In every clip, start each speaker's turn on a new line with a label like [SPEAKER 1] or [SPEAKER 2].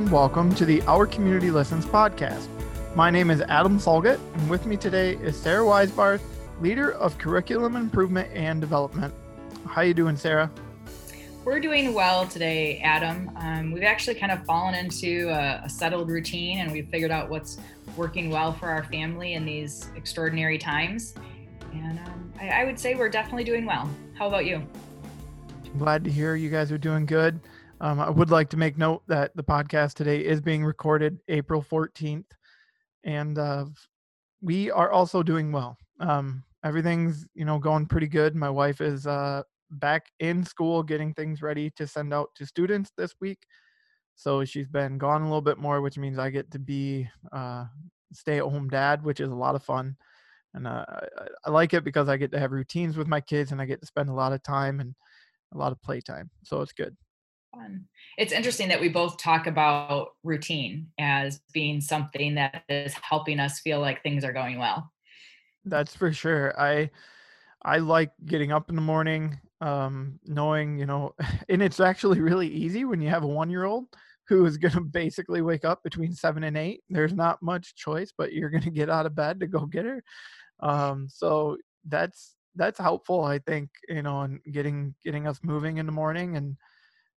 [SPEAKER 1] And welcome to the Our Community Listens podcast. My name is Adam Solgett, and with me today is Sarah Weisbarth, leader of curriculum improvement and development. How you doing, Sarah?
[SPEAKER 2] We're doing well today, Adam. Um, we've actually kind of fallen into a, a settled routine, and we've figured out what's working well for our family in these extraordinary times. And um, I, I would say we're definitely doing well. How about you?
[SPEAKER 1] I'm glad to hear you guys are doing good. Um, I would like to make note that the podcast today is being recorded April 14th, and uh, we are also doing well. Um, everything's you know going pretty good. My wife is uh, back in school, getting things ready to send out to students this week. So she's been gone a little bit more, which means I get to be uh, stay-at-home dad, which is a lot of fun and uh, I, I, like it because I get to have routines with my kids and I get to spend a lot of time and a lot of playtime. So it's good
[SPEAKER 2] fun. It's interesting that we both talk about routine as being something that is helping us feel like things are going well.
[SPEAKER 1] That's for sure. I I like getting up in the morning, um, knowing, you know, and it's actually really easy when you have a one year old who is going to basically wake up between seven and eight. There's not much choice, but you're going to get out of bed to go get her. Um, so that's that's helpful, I think, you know, and getting getting us moving in the morning and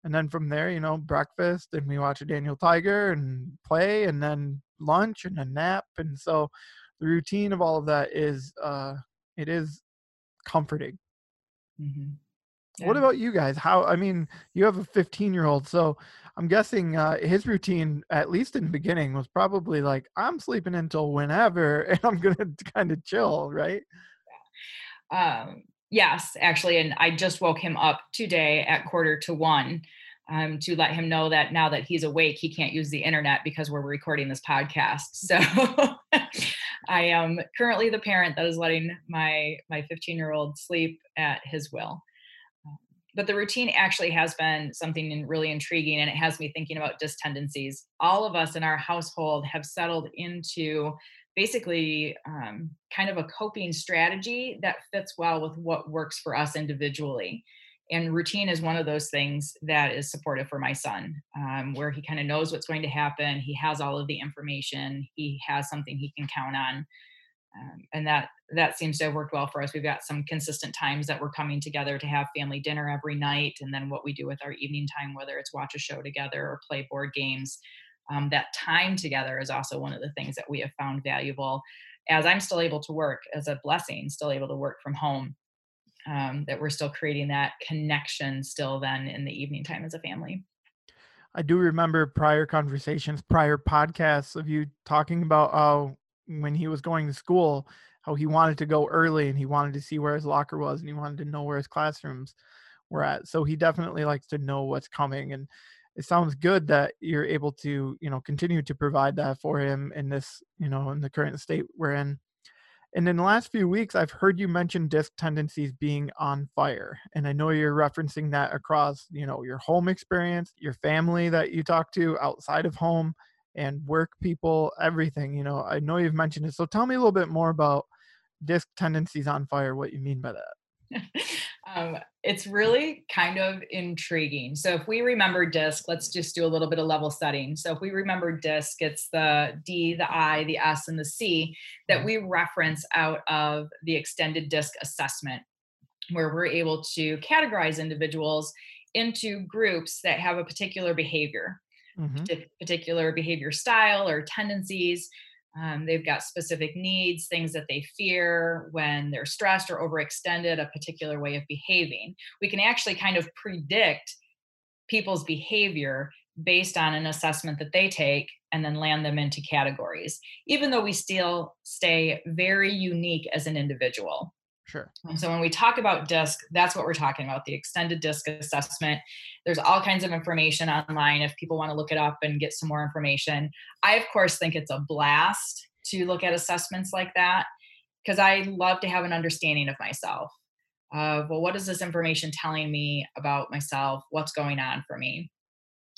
[SPEAKER 1] and then from there, you know, breakfast and we watch a Daniel Tiger and play and then lunch and a nap. And so the routine of all of that is uh it is comforting. Mm-hmm. Yeah. What about you guys? How I mean, you have a 15 year old, so I'm guessing uh, his routine, at least in the beginning, was probably like, I'm sleeping until whenever, and I'm gonna kind of chill, right?
[SPEAKER 2] Um, Yes, actually, and I just woke him up today at quarter to one um, to let him know that now that he's awake, he can't use the internet because we're recording this podcast. So I am currently the parent that is letting my my 15 year old sleep at his will. Um, but the routine actually has been something really intriguing, and it has me thinking about DISC tendencies. All of us in our household have settled into basically um, kind of a coping strategy that fits well with what works for us individually. And routine is one of those things that is supportive for my son, um, where he kind of knows what's going to happen. He has all of the information. He has something he can count on, um, and that that seems to have worked well for us. We've got some consistent times that we're coming together to have family dinner every night, and then what we do with our evening time, whether it's watch a show together or play board games um, that time together is also one of the things that we have found valuable. As i'm still able to work as a blessing still able to work from home um, that we're still creating that connection still then in the evening time as a family.
[SPEAKER 1] I do remember prior conversations prior podcasts of you talking about how when he was going to school how he wanted to go early and he wanted to see where his locker was and he wanted to know where his classrooms were at. So he definitely likes to know what's coming and it sounds good that you're able to you know continue to provide that for him in this you know in the current state we're in. And in the last few weeks i've heard you mention disc tendencies being on fire and i know you're referencing that across you know your home experience your family that you talk to outside of home and work people everything you know i know you've mentioned it. So tell me a little bit more about disc tendencies on fire what you mean by that
[SPEAKER 2] um, it's really kind of intriguing. So if we remember disc, let's just do a little bit of level setting. So if we remember disc, it's the D, the I, the S, and the C that we reference out of the extended disc assessment, where we're able to categorize individuals into groups that have a particular behavior, mm-hmm. particular behavior style or tendencies um, they've got specific needs, things that they fear when they're stressed or overextended, a particular way of behaving. We can actually kind of predict people's behavior based on an assessment that they take and then land them into categories, even though we still stay very unique as an individual.
[SPEAKER 1] Sure.
[SPEAKER 2] And so when we talk about DISC, that's what we're talking about the extended DISC assessment. There's all kinds of information online if people want to look it up and get some more information. I, of course, think it's a blast to look at assessments like that because I love to have an understanding of myself. Of, well, what is this information telling me about myself? What's going on for me?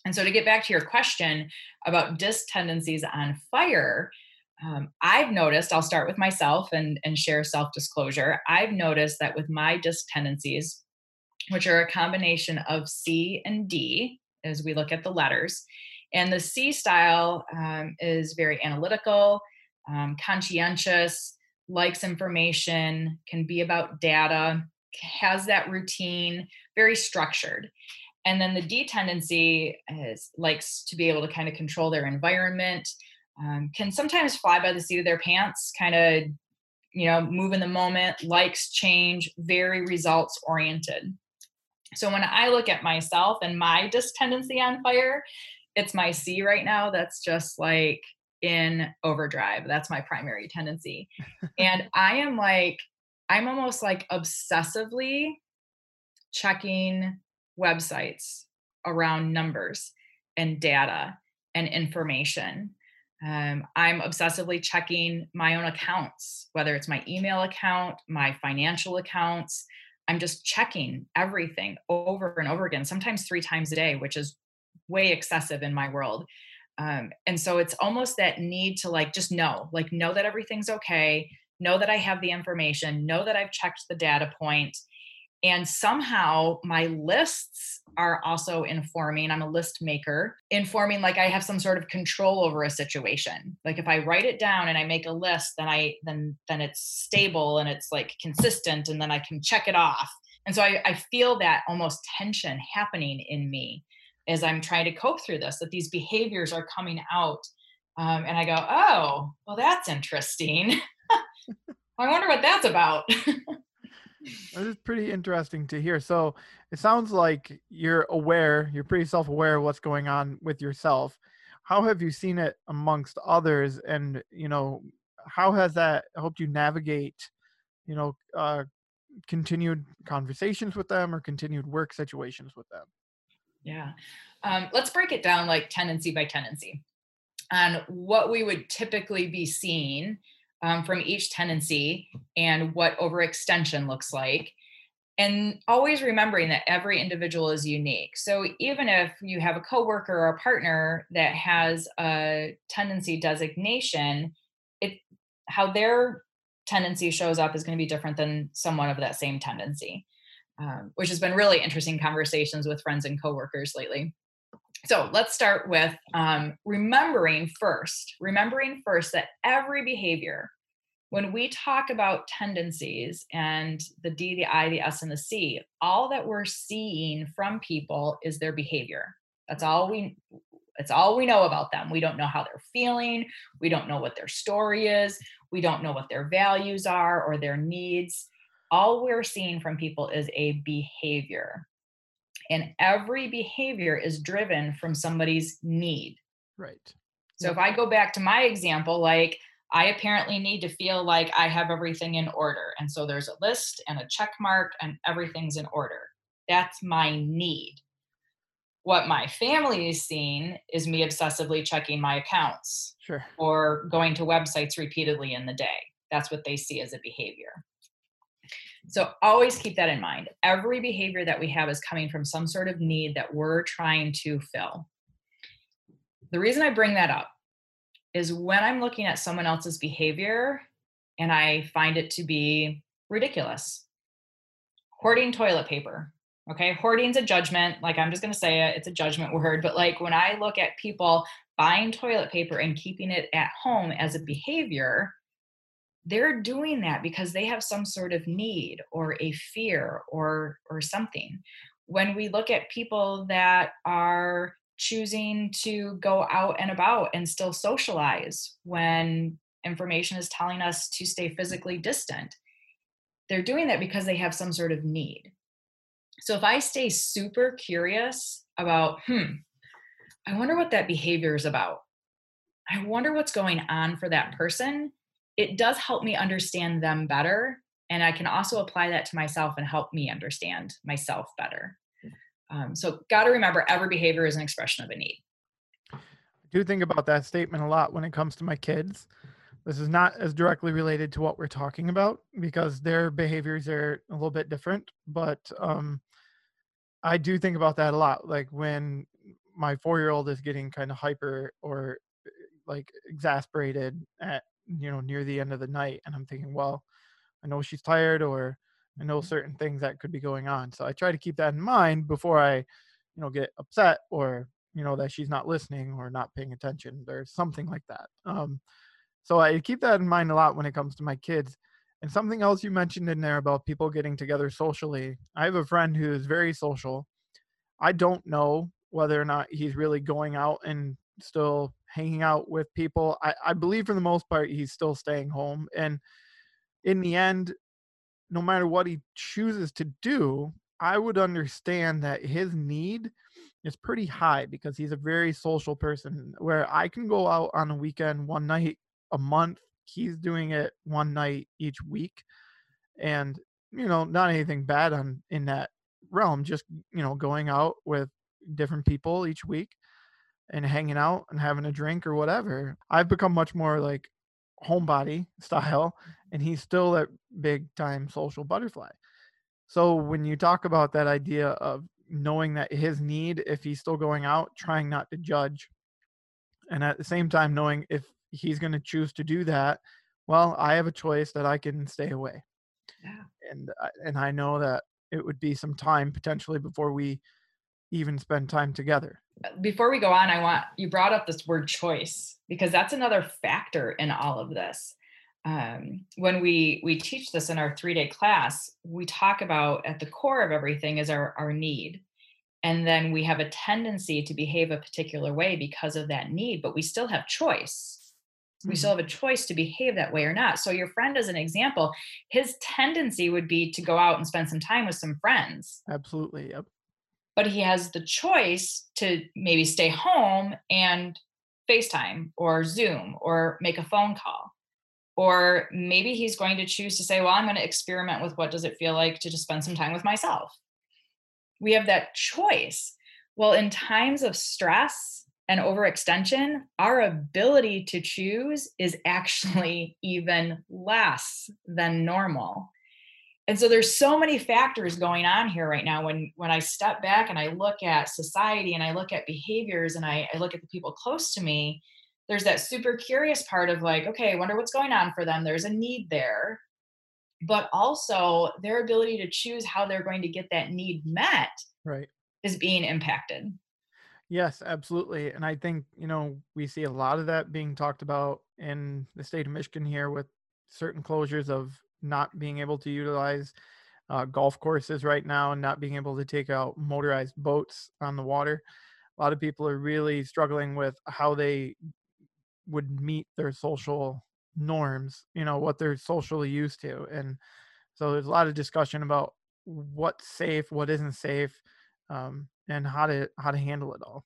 [SPEAKER 2] And so, to get back to your question about DISC tendencies on fire, um, I've noticed, I'll start with myself and, and share self disclosure. I've noticed that with my disc tendencies, which are a combination of C and D, as we look at the letters. And the C style um, is very analytical, um, conscientious, likes information, can be about data, has that routine, very structured. And then the D tendency is likes to be able to kind of control their environment, um, can sometimes fly by the seat of their pants, kind of, you know, move in the moment, likes change, very results oriented. So when I look at myself and my disc tendency on fire, it's my C right now that's just like in overdrive. That's my primary tendency. and I am like, I'm almost like obsessively checking websites around numbers and data and information. Um, I'm obsessively checking my own accounts, whether it's my email account, my financial accounts. I'm just checking everything over and over again, sometimes three times a day, which is way excessive in my world. Um, and so it's almost that need to like just know, like know that everything's okay, know that I have the information, know that I've checked the data point, and somehow my lists are also informing i'm a list maker informing like i have some sort of control over a situation. Like if i write it down and i make a list then i then then it's stable and it's like consistent and then i can check it off. And so i, I feel that almost tension happening in me as i'm trying to cope through this that these behaviors are coming out um, and i go oh well that's interesting. I wonder what that's about
[SPEAKER 1] This is pretty interesting to hear. So it sounds like you're aware, you're pretty self aware of what's going on with yourself. How have you seen it amongst others? And, you know, how has that helped you navigate, you know, uh, continued conversations with them or continued work situations with them?
[SPEAKER 2] Yeah. Um, let's break it down like tendency by tendency. And what we would typically be seeing um, from each tendency and what overextension looks like and always remembering that every individual is unique. So even if you have a coworker or a partner that has a tendency designation it how their tendency shows up is going to be different than someone of that same tendency um, which has been really interesting conversations with friends and coworkers lately so let's start with um, remembering first, remembering first that every behavior, when we talk about tendencies and the D, the I, the S, and the C, all that we're seeing from people is their behavior. That's all we it's all we know about them. We don't know how they're feeling. We don't know what their story is. We don't know what their values are or their needs. All we're seeing from people is a behavior. And every behavior is driven from somebody's need.
[SPEAKER 1] Right.
[SPEAKER 2] So if I go back to my example, like I apparently need to feel like I have everything in order. And so there's a list and a check mark, and everything's in order. That's my need. What my family is seeing is me obsessively checking my accounts
[SPEAKER 1] sure.
[SPEAKER 2] or going to websites repeatedly in the day. That's what they see as a behavior. So always keep that in mind. Every behavior that we have is coming from some sort of need that we're trying to fill. The reason I bring that up is when I'm looking at someone else's behavior and I find it to be ridiculous. Hoarding toilet paper. Okay, hoarding's a judgment. Like I'm just going to say it, it's a judgment word. But like when I look at people buying toilet paper and keeping it at home as a behavior, they're doing that because they have some sort of need or a fear or or something. When we look at people that are choosing to go out and about and still socialize when information is telling us to stay physically distant they're doing that because they have some sort of need. So if i stay super curious about hmm i wonder what that behavior is about. I wonder what's going on for that person it does help me understand them better and i can also apply that to myself and help me understand myself better. Um, so got to remember every behavior is an expression of a need.
[SPEAKER 1] I do think about that statement a lot when it comes to my kids. This is not as directly related to what we're talking about because their behaviors are a little bit different but um, i do think about that a lot like when my four year old is getting kind of hyper or like exasperated at you know near the end of the night and i'm thinking well i know she's tired or i know certain things that could be going on. So i try to keep that in mind before i you know get upset or you know that she's not listening or not paying attention or something like that. Um so i keep that in mind a lot when it comes to my kids. And something else you mentioned in there about people getting together socially i have a friend who is very social. I don't know whether or not he's really going out and still hanging out with people i, I believe for the most part he's still staying home and in the end no matter what he chooses to do i would understand that his need is pretty high because he's a very social person where I can go out on a weekend one night a month. He's doing it one night each week. And, you know, not anything bad on in that realm, just, you know, going out with different people each week and hanging out and having a drink or whatever. I've become much more like homebody style mm-hmm. and he's still that big time social butterfly. So when you talk about that idea of knowing that his need if he's still going out trying not to judge and at the same time knowing if he's going to choose to do that well i have a choice that i can stay away yeah. and and i know that it would be some time potentially before we even spend time together.
[SPEAKER 2] Before we go on i want you brought up this word choice because that's another factor in all of this. Um, when we we teach this in our three day class we talk about at the core of everything is our our need. And then we have a tendency to behave a particular way because of that need but we still have choice. Mm-hmm. we still mm-hmm. have a choice to behave that way or not. So your friend as an example his tendency would be to go out and spend some time with some friends.
[SPEAKER 1] Absolutely yep
[SPEAKER 2] but he has the choice to maybe stay home and FaceTime or Zoom or make a phone call. Or maybe he's going to choose to say well i'm going to experiment with what does it feel like to just spend some time with myself. We have that choice. Well in times of stress and overextension our ability to choose is actually even less than normal and so there's so many factors going on here right now when when i step back and i look at society and i look at behaviors and i, I look at the people close to me there's that super curious part of like, okay, I wonder what's going on for them. There's a need there. But also their ability to choose how they're going to get that need met
[SPEAKER 1] right
[SPEAKER 2] is being impacted.
[SPEAKER 1] Yes, absolutely. And I think, you know, we see a lot of that being talked about in the state of Michigan here with certain closures of not being able to utilize uh, golf courses right now and not being able to take out motorized boats on the water. A lot of people are really struggling with how they would meet their social norms you know what they're socially used to and so there's a lot of discussion about what's safe what isn't safe um, and how to how to handle it all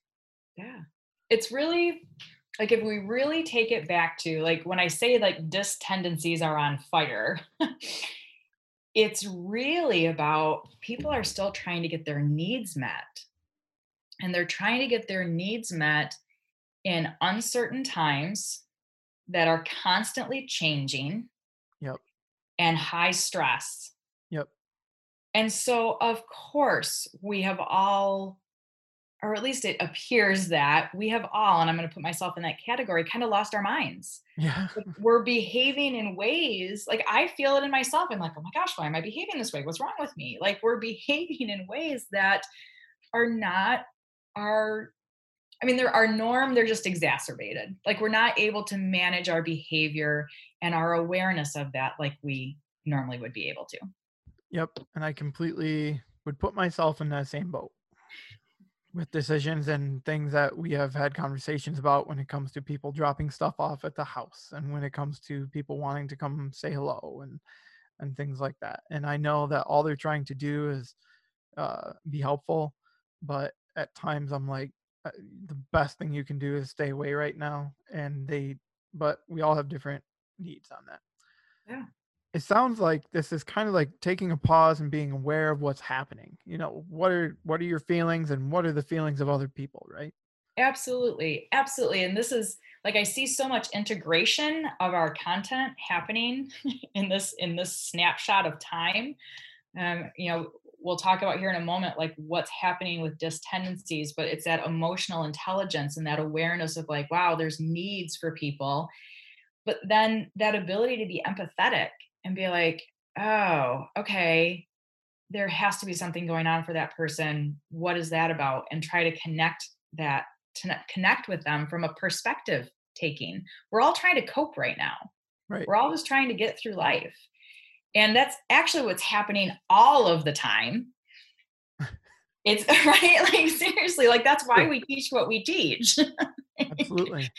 [SPEAKER 2] yeah it's really like if we really take it back to like when i say like disc tendencies are on fire it's really about people are still trying to get their needs met and they're trying to get their needs met in uncertain times that are constantly changing.
[SPEAKER 1] Yep.
[SPEAKER 2] And high stress.
[SPEAKER 1] Yep.
[SPEAKER 2] And so, of course, we have all, or at least it appears that we have all, and I'm going to put myself in that category, kind of lost our minds.
[SPEAKER 1] Yeah.
[SPEAKER 2] We're behaving in ways like I feel it in myself. I'm like, oh my gosh, why am I behaving this way? What's wrong with me? Like, we're behaving in ways that are not our I mean, they're our norm, they're just exacerbated. Like we're not able to manage our behavior and our awareness of that like we normally would be able to.
[SPEAKER 1] Yep. And I completely would put myself in that same boat with decisions and things that we have had conversations about when it comes to people dropping stuff off at the house and when it comes to people wanting to come say hello and and things like that. And I know that all they're trying to do is uh, be helpful, but at times I'm like, uh, the best thing you can do is stay away right now and they but we all have different needs on that
[SPEAKER 2] yeah
[SPEAKER 1] it sounds like this is kind of like taking a pause and being aware of what's happening you know what are what are your feelings and what are the feelings of other people right?
[SPEAKER 2] Absolutely absolutely and this is like i see so much integration of our content happening in this in this snapshot of time um, you know we'll talk about here in a moment like what's happening with disc tendencies but it's that emotional intelligence and that awareness of like wow there's needs for people but then that ability to be empathetic and be like oh okay there has to be something going on for that person. What is that about? And try to connect that to connect with them from a perspective taking. We're all trying to cope right now.
[SPEAKER 1] Right.
[SPEAKER 2] We're all just trying to get through life. And that's actually what's happening all of the time. It's right, like seriously, like that's why we teach what we teach.
[SPEAKER 1] Absolutely.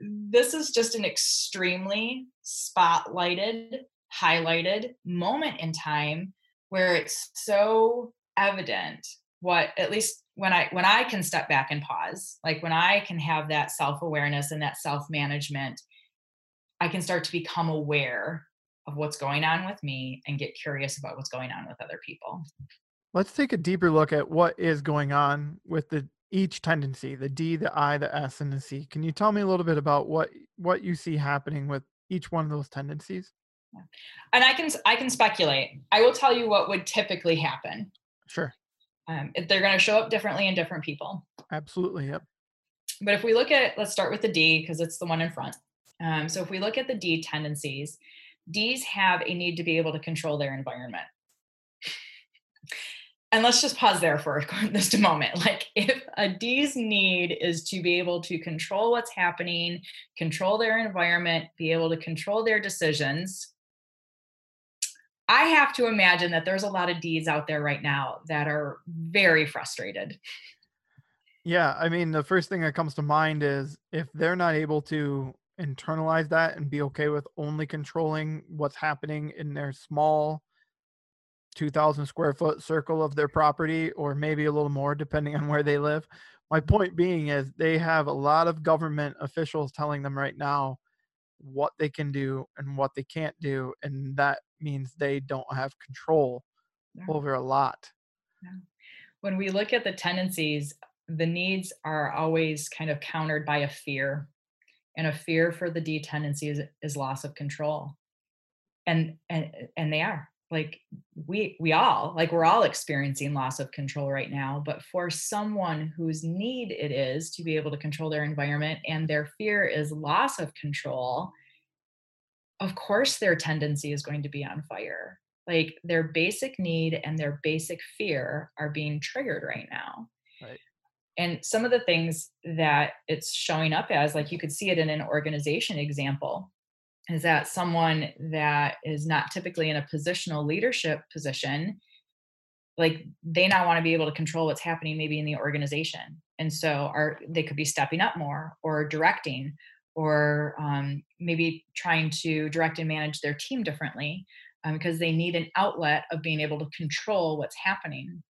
[SPEAKER 2] this is just an extremely spotlighted, highlighted moment in time where it's so evident what at least when i when i can step back and pause like when i can have that self-awareness and that self-management i can start to become aware of what's going on with me and get curious about what's going on with other people.
[SPEAKER 1] Let's take a deeper look at what is going on with the each tendency the d the i the s and the c. Can you tell me a little bit about what what you see happening with each one of those tendencies
[SPEAKER 2] and i can i can speculate i will tell you what would typically happen
[SPEAKER 1] sure
[SPEAKER 2] um, they're going to show up differently in different people.
[SPEAKER 1] Absolutely. Yep.
[SPEAKER 2] But if we look at, let's start with the D because it's the one in front. Um, so if we look at the D tendencies, Ds have a need to be able to control their environment. And let's just pause there for just a moment. Like, if a D's need is to be able to control what's happening, control their environment, be able to control their decisions, I have to imagine that there's a lot of D's out there right now that are very frustrated.
[SPEAKER 1] Yeah, I mean, the first thing that comes to mind is if they're not able to internalize that and be okay with only controlling what's happening in their small 2000 square foot circle of their property or maybe a little more depending on where they live. My point being is they have a lot of government officials telling them right now what they can do and what they can't do and that means they don't have control yeah. over a lot
[SPEAKER 2] yeah. when we look at the tendencies the needs are always kind of countered by a fear and a fear for the d tendency is, is loss of control and and and they are like we we all like we're all experiencing loss of control right now but for someone whose need it is to be able to control their environment and their fear is loss of control of course their tendency is going to be on fire. Like their basic need and their basic fear are being triggered right now.
[SPEAKER 1] Right.
[SPEAKER 2] And some of the things that it's showing up as like you could see it in an organization example is that someone that is not typically in a positional leadership position like they now want to be able to control what's happening maybe in the organization. And so are they could be stepping up more or directing or um, maybe trying to direct and manage their team differently um, because they need an outlet of being able to control what's happening.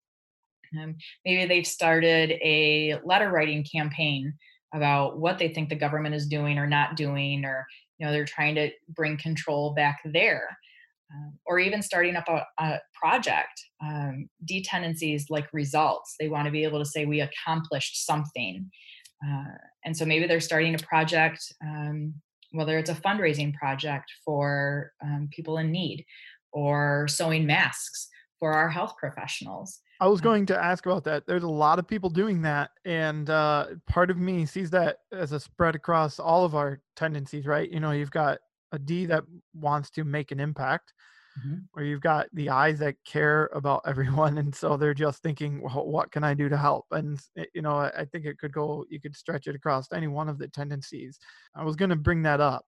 [SPEAKER 2] Um, maybe they've started a letter writing campaign about what they think the government is doing or not doing or know they're trying to bring control back there um, or even starting up a, a project um, d tendencies like results. They want to be able to say we accomplished something. Uh, and so maybe they're starting a project um, whether it's a fundraising project for um, people in need or sewing masks for our health professionals
[SPEAKER 1] I was going to ask about that. There's a lot of people doing that, and uh, part of me sees that as a spread across all of our tendencies, right? You know, you've got a D that wants to make an impact, mm-hmm. or you've got the I's that care about everyone, and so they're just thinking, well, what can I do to help? And eh, you know, I think it could go. You could stretch it across any one of the tendencies. I was going to bring that up.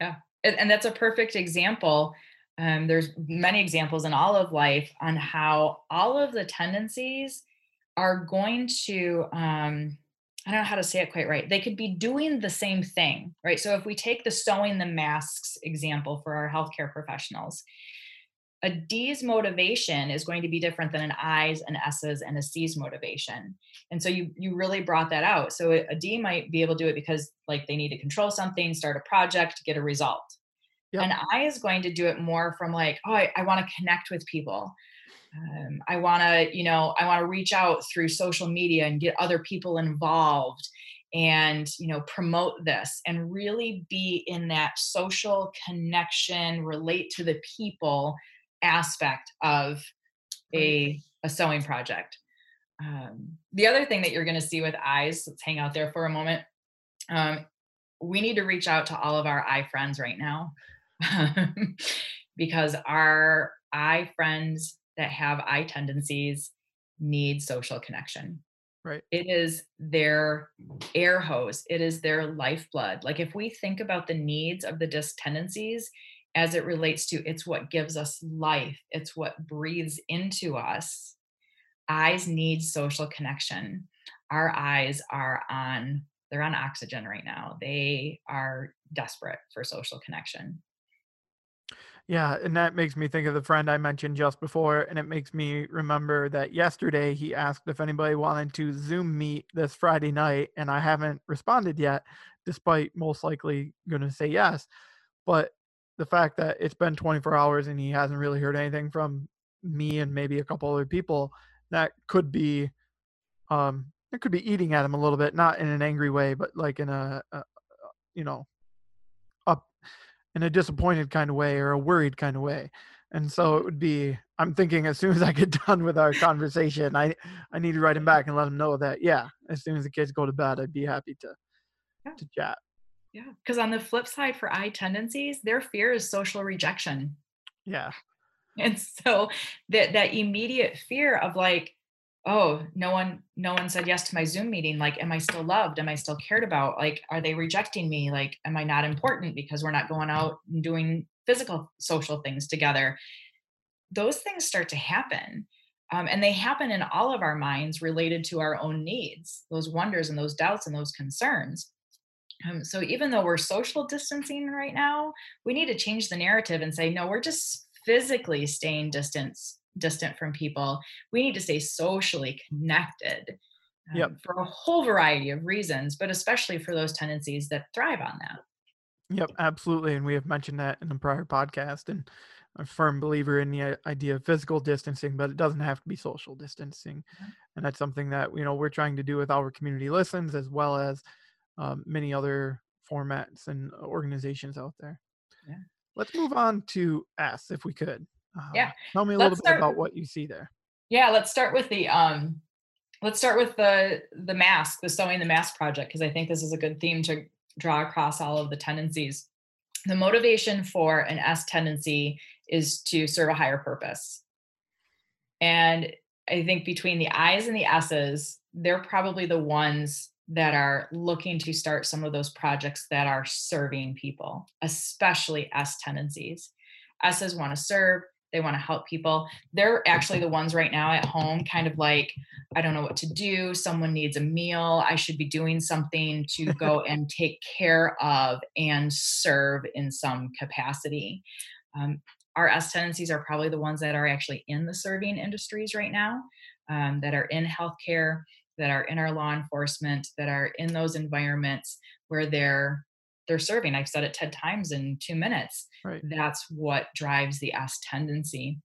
[SPEAKER 2] Yeah, and that's a perfect example um, there's many examples in all of life on how all of the tendencies are going to um, i don't know how to say it quite right they could be doing the same thing right so if we take the sewing the masks example for our healthcare professionals a D's motivation is going to be different than an I's, an S's, and a C's motivation. And so you you really brought that out. So a D might be able to do it because like they need to control something, start a project, get a result. Yep. And I is going to do it more from like, oh, I, I want to connect with people. Um, I want to, you know, I want to reach out through social media and get other people involved and, you know, promote this and really be in that social connection, relate to the people aspect of a, a sewing project. Um, the other thing that you're going to see with I's, let's hang out there for a moment. Um, we need to reach out to all of our I friends right now. because our I friends that have I tendencies need social connection.
[SPEAKER 1] Right.
[SPEAKER 2] It is their air hose, it is their lifeblood. Like if we think about the needs of the disc tendencies as it relates to it's what gives us life, it's what breathes into us. I's need social connection. Our I's are on they're on oxygen right now. They are desperate for social connection.
[SPEAKER 1] Yeah, and that makes me think of the friend I mentioned just before, and it makes me remember that yesterday he asked if anybody wanted to Zoom meet this Friday night, and I haven't responded yet, despite most likely going to say yes. But the fact that it's been 24 hours and he hasn't really heard anything from me and maybe a couple other people, that could be, um, it could be eating at him a little bit, not in an angry way, but like in a, a, you know, in a disappointed kind of way or a worried kind of way. And so it would be I'm thinking as soon as I get done with our conversation, I I need to write him mm-hmm. back and let him know that yeah, as soon as the kids go to bed, I'd be happy to yeah. to chat.
[SPEAKER 2] Yeah, because on the flip side for I tendencies, their fear is social rejection.
[SPEAKER 1] Yeah.
[SPEAKER 2] And so that that immediate fear of like oh no one no one said yes to my zoom meeting like am i still loved? Am i still cared about? Like are they rejecting me? Like am i not important because we're not going out and doing physical social things together? Those things start to happen um, and they happen in all of our minds related to our own needs those wonders and those doubts and those concerns. Um, so even though we're social distancing right now we need to change the narrative and say no we're just physically staying distance distant from people we need to stay socially connected um,
[SPEAKER 1] yep.
[SPEAKER 2] for a whole variety of reasons but especially for those tendencies that thrive on that
[SPEAKER 1] yep absolutely and we have mentioned that in a prior podcast and a firm believer in the idea of physical distancing but it doesn't have to be social distancing mm-hmm. and that's something that you know we're trying to do with our community listens as well as um, many other formats and organizations out there
[SPEAKER 2] yeah.
[SPEAKER 1] let's move on to s if we could
[SPEAKER 2] yeah.
[SPEAKER 1] Tell me a little bit about what you see there.
[SPEAKER 2] Yeah, let's start with the um let's start with the the mask, the sewing the mask project because I think this is a good theme to draw across all of the tendencies. The motivation for an S tendency is to serve a higher purpose. And I think between the I's and the S's, they're probably the ones that are looking to start some of those projects that are serving people, especially S tendencies. S's want to serve, they want to help people. They're actually the ones right now at home kind of like i don't know what to do. Someone needs a meal. I should be doing something to go and take care of and serve in some capacity. Um, our s tendencies are probably the ones that are actually in the serving industries right now um, that are in healthcare that are in our law enforcement that are in those environments where they're they're serving. I've said it 10 times in two minutes.
[SPEAKER 1] Right.
[SPEAKER 2] That's what drives the S tendency.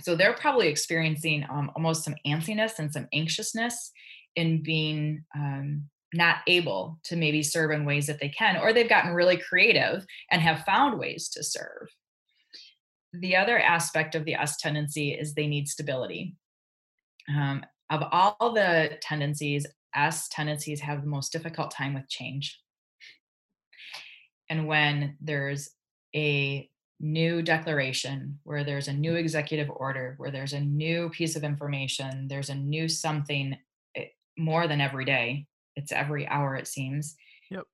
[SPEAKER 2] So they're probably experiencing um, almost some antsiness and some anxiousness in being um, not able to maybe serve in ways that they can, or they've gotten really creative and have found ways to serve. The other aspect of the S tendency is they need stability. Um, of all the tendencies, S tendencies have the most difficult time with change and when there's a new declaration, where there's a new executive order, where there's a new piece of information, there's a new something eh, more than every day, it's every hour, it seems.
[SPEAKER 1] Yep.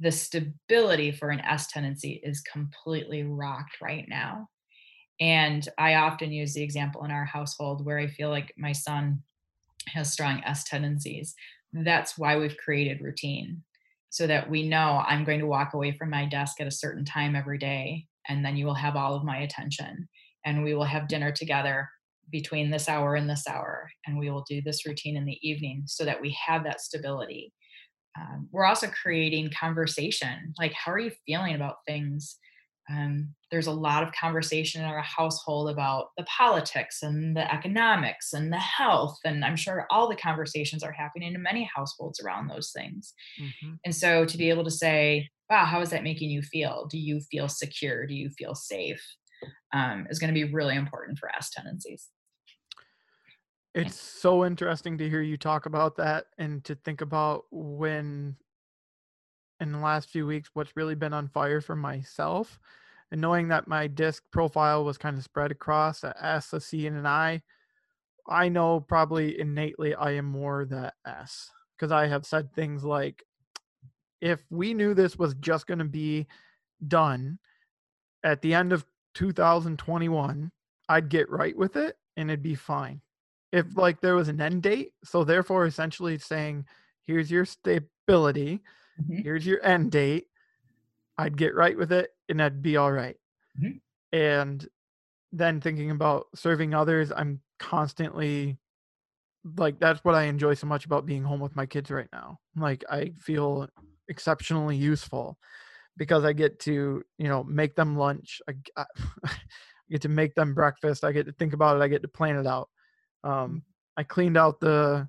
[SPEAKER 2] The stability for an S tendency is completely rocked right now. And I often use the example in our household where I feel like my son has strong S tendencies. That's why we've created routine so that we know I'm going to walk away from my desk at a certain time every day, and then you will have all of my attention. And we will have dinner together between this hour and this hour, and we will do this routine in the evening so that we have that stability. Um, we're also creating conversation like, how are you feeling about things? Um, there's a lot of conversation in our household about the politics and the economics and the health. And I'm sure all the conversations are happening in many households around those things. Mm-hmm. And so to be able to say, wow, how is that making you feel? Do you feel secure? Do you feel safe? Um, is going to be really important for S tendencies.
[SPEAKER 1] It's so interesting to hear you talk about that and to think about when in the last few weeks what's really been on fire for myself and knowing that my disc profile was kind of spread across a S, a C, and an I, I know probably innately I am more the S because I have said things like, if we knew this was just going to be done at the end of 2021, I'd get right with it and it'd be fine. If mm-hmm. like there was an end date, so therefore essentially saying, here's your stability,
[SPEAKER 2] Mhm.
[SPEAKER 1] here's your end date, I'd get right with it and that'd be all right.
[SPEAKER 2] Mhm.
[SPEAKER 1] And then thinking about serving others, I'm constantly like that's what I enjoy so much about being home with my kids right now. Like I feel exceptionally useful because I get to, you know, make them lunch. I get to make them breakfast. I get to think about it. I get to plan it out. Um, I cleaned out the.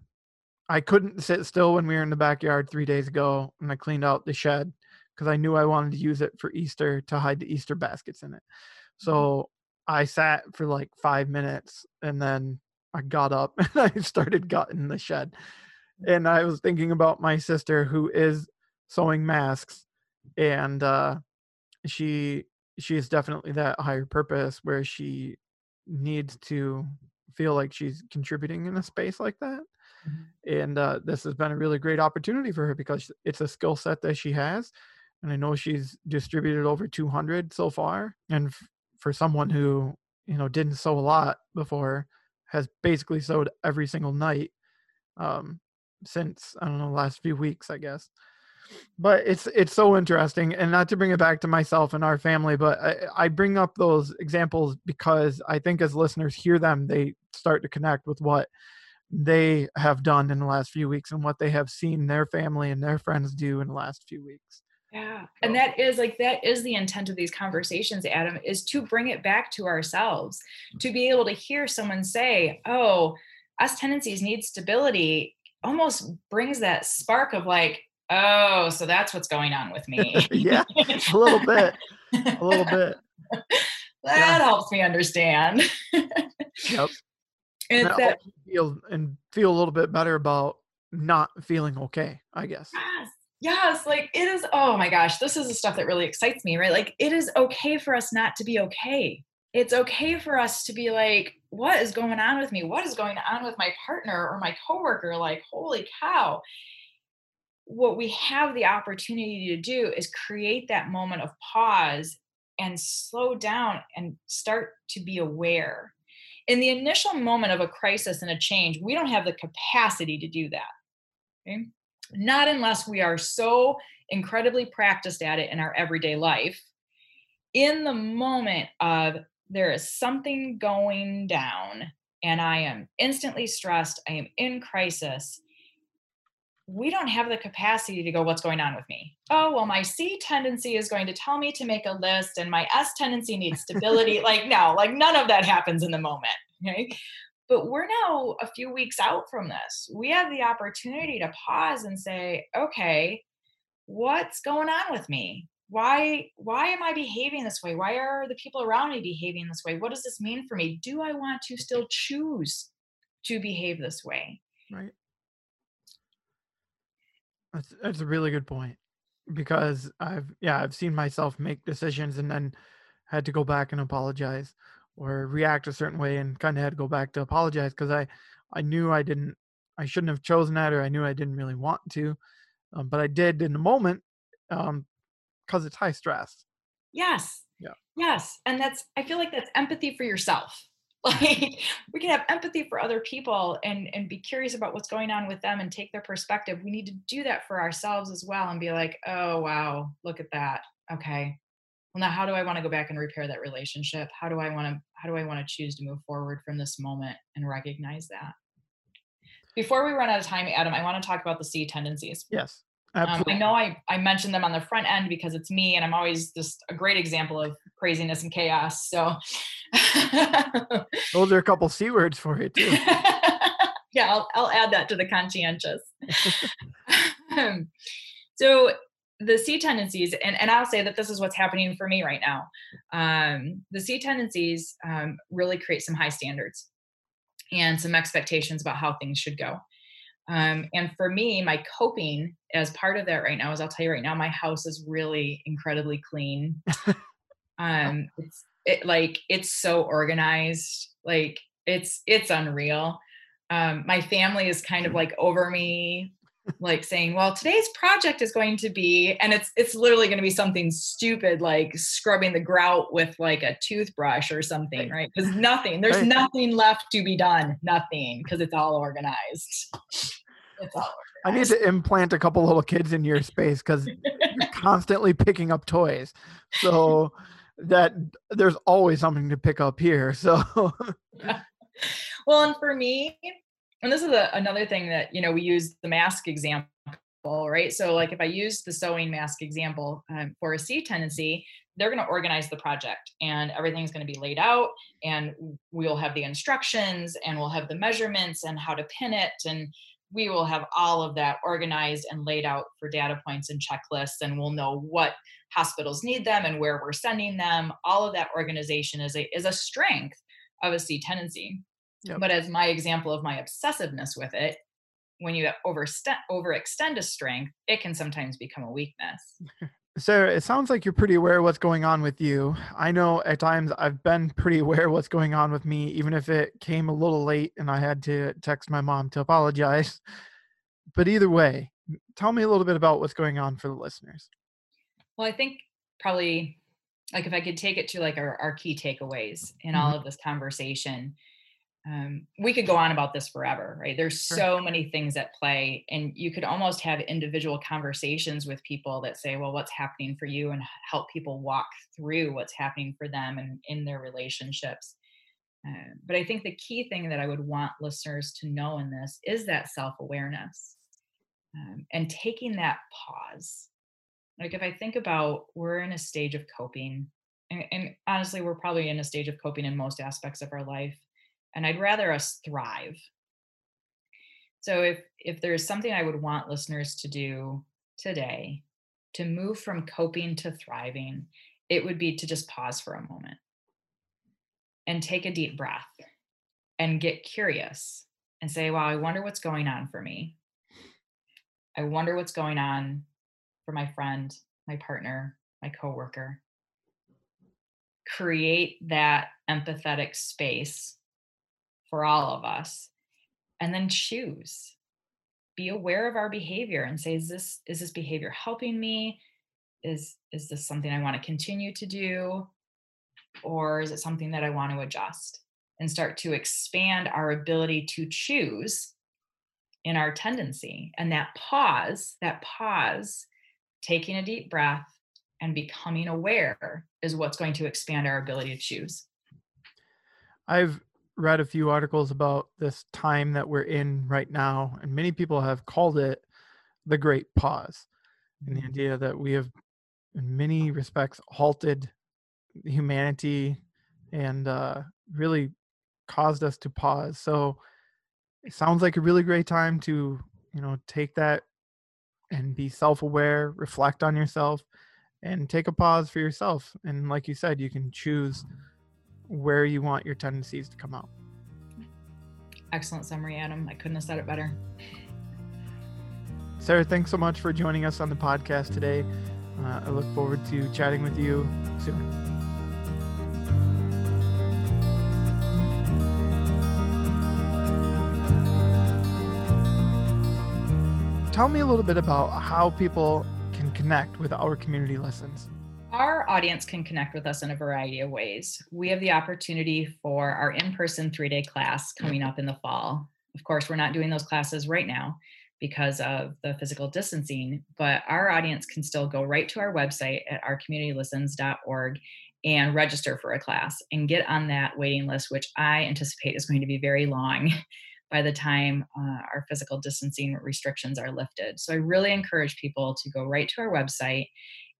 [SPEAKER 1] I couldn't sit still when we were in the backyard three days ago, and I cleaned out the shed because I knew I wanted to use it for Easter to hide the Easter baskets in it. So I sat for like five minutes, and then I got up and I started gutting the shed. And I was thinking about my sister who is sewing masks and uh she she is definitely that higher purpose where she needs to feel like she's contributing in a space like that. And uh, this has been a really great opportunity for her because it's a skill set that she has and i know she's distributed over 200 so far and f- for someone who you know didn't sew a lot before has basically sewed every single night um since i don't know last few weeks i guess. But it's it's so interesting and not to bring it back to myself and our family but I, I bring up those examples because i think as listeners hear them they start to connect with what they have done in the last few weeks and what they have seen their family and their friends do in the last few weeks
[SPEAKER 2] Yeah. And that is like that is the intent of these conversations, Adam, is to bring it back to ourselves, mm. to be able to hear someone say, Oh, us tendencies need stability, almost brings that spark of like, oh, so that's what's going on with me.
[SPEAKER 1] yeah a little bit a little bit
[SPEAKER 2] that helps me understand.
[SPEAKER 1] yep
[SPEAKER 2] And
[SPEAKER 1] and that
[SPEAKER 2] that
[SPEAKER 1] feel and feel a little bit better about not feeling okay i guess.
[SPEAKER 2] Yes yes like it is oh my gosh this is the stuff that really excites me right? Like it is okay for us not to be okay. It's okay for us to be like what is going on with me? What is going on with my partner or my coworker? Like holy cow. What we have the opportunity to do is create that moment of pause and slow down and start to be aware in the initial moment of a crisis and a change we don't have the capacity to do that okay? not unless we are so incredibly practiced at it in our everyday life in the moment of there is something going down and i am instantly stressed i am in crisis we don't have the capacity to go what's going on with me oh well my c tendency is going to tell me to make a list and my s tendency needs stability like no like none of that happens in the moment okay but we're now a few weeks out from this. We have the opportunity to pause and say, okay, what's going on with me? Why why am I behaving this way? Why are the people around me behaving this way? What does this mean for me? Do I want to still choose to behave this way?
[SPEAKER 1] right that's that's a really good point because i've yeah i've seen myself make decisions and then had to go back and apologize or react a certain way and kind of had to go back to apologize because i i knew i didn't i shouldn't have chosen that or i knew i didn't really want to um, but i did in the moment um because it's high stress
[SPEAKER 2] Yes.
[SPEAKER 1] Yeah.
[SPEAKER 2] Yes. And that's I feel like that's empathy for yourself. Like we can have empathy for other people and and be curious about what's going on with them and take their perspective. We need to do that for ourselves as well and be like, "Oh, wow, look at that. Okay. Well, now how do I want to go back and repair that relationship? How do I want to how do I want to choose to move forward from this moment and recognize that?" Before we run out of time, Adam, I want to talk about the C tendencies.
[SPEAKER 1] yes
[SPEAKER 2] Um, I know I, I mentioned them on the front end because it's me and I'm always just a great example of craziness and chaos. So,
[SPEAKER 1] those are a couple c words for you too
[SPEAKER 2] yeah, I'll, I'll add that to the conscientious. so, the C tendencies, and, and I'll say that this is what's happening for me right now. Um, the C tendencies um, really create some high standards and some expectations about how things should go. Um, and for me, my coping as part of that right now is I'll tell you right now, my house is really incredibly clean. Um, it's it like it's so organized, like it's it's unreal. Um, my family is kind of like over me like saying, "Well, today's project is going to be," and it's it's literally going to be something stupid like scrubbing the grout with like a toothbrush or something, right? Because nothing, there's nothing left to be done, nothing, because it's all organized.
[SPEAKER 1] I need to implant a couple little kids in your space because you're constantly picking up toys. So that there's always something to pick up here. So
[SPEAKER 2] well, and for me, and this is a, another thing that you know we use the mask example, right? So, like if I use the sewing mask example um, for a C tendency, they're going to organize the project, and everything's going to be laid out, and we'll have the instructions, and we'll have the measurements, and how to pin it, and we will have all of that organized and laid out for data points and checklists, and we'll know what hospitals need them and where we're sending them. All of that organization is a is a strength of a C tendency.
[SPEAKER 1] Yep.
[SPEAKER 2] But as my example of my obsessiveness with it, when you overst- overextend a strength, it can sometimes become a weakness.
[SPEAKER 1] Sarah, it sounds like you're pretty aware of what's going on with you. I know at times I've been pretty aware of what's going on with me, even if it came a little late and I had to text my mom to apologize. But either way, tell me a little bit about what's going on for the listeners.
[SPEAKER 2] Well, I think probably like if I could take it to like our, our key takeaways in
[SPEAKER 1] Mhm.
[SPEAKER 2] all of this conversation, um, we could go on about this forever, right? There's so many things at play, and you could almost have individual conversations with people that say, "Well, what's happening for you?" and help people walk through what's happening for them and in their relationships. Uh, but I think the key thing that I would want listeners to know in this is that self awareness um, and taking that pause. Like, if I think about we're in a stage of coping, and, and honestly, we're probably in a stage of coping in most aspects of our life. And I'd rather us thrive. So, if if there's something I would want listeners to do today to move from coping to thriving, it would be to just pause for a moment and take a deep breath and get curious and say, wow, I wonder what's going on for me. I wonder what's going on for my friend, my partner, my coworker. Create that empathetic space for all of us and then choose. Be aware of our behavior and say, is this is this behavior helping me? Is is this something I want to continue to do? Or is it something that I want to adjust? And start to expand our ability to choose in our tendency. And that pause, that pause, taking a deep breath and becoming aware is what's going to expand our ability to choose.
[SPEAKER 1] I've read a few articles about this time that we're in right now, and many people have called it the Great Pause. And the idea that we have, in many respects, halted humanity and uh, really caused us to pause. So it sounds like a really great time to, you know, take that and be self aware, reflect on yourself, and take a pause for yourself. And like you said, you can choose where you want your tendencies to come out.
[SPEAKER 2] Excellent summary, Adam. I couldn't have said it better.
[SPEAKER 1] Sarah, thanks so much for joining us on the podcast today. Uh, I look forward to chatting with you soon. Tell me a little bit about how people can connect with Our Community Listens.
[SPEAKER 2] Our audience can connect with us in a variety of ways. We have the opportunity for our in person three day class coming up in the fall. Of course, we're not doing those classes right now because of the physical distancing, but our audience can still go right to our website at ourcommunitylistens.org and register for a class and get on that waiting list, which I anticipate is going to be very long by the time uh, our physical distancing restrictions are lifted. So I really encourage people to go right to our website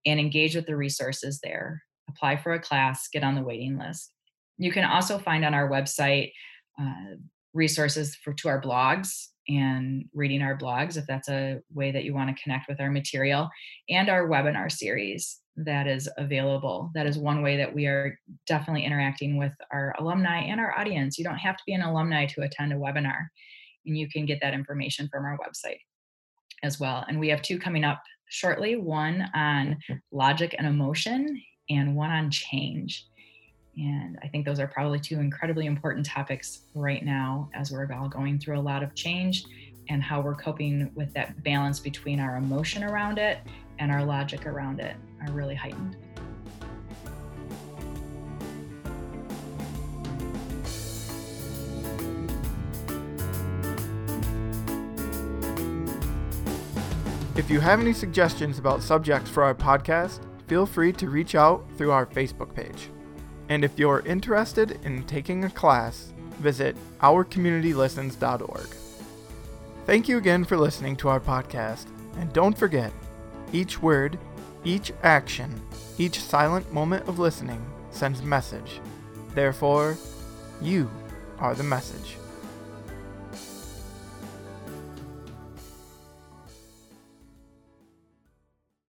[SPEAKER 2] and engage with the resources there. Apply for a class, get on the waiting list. You can also find on our website uh, resources for to our blogs and reading our blogs if that's a way that you want to connect with our material and our webinar series that is available. That is one way that we are definitely interacting with our alumni and our audience. You don't have to be an alumni to attend a webinar, and you can get that information from our website as well. And we have two coming up shortly one on logic and emotion and one on change. And I think those are probably two incredibly important topics right now as we're all going through a lot of change and how we're coping with that balance between our emotion around it and our logic around it are really heightened.
[SPEAKER 1] If you have any suggestions about subjects for our podcast, feel free to reach out through our Facebook page. And if you're interested in taking a class, visit ourcommunitylistens.org. Thank you again for listening to our podcast, and don't forget each word, each action, each silent moment of listening sends a message. Therefore, you are the message.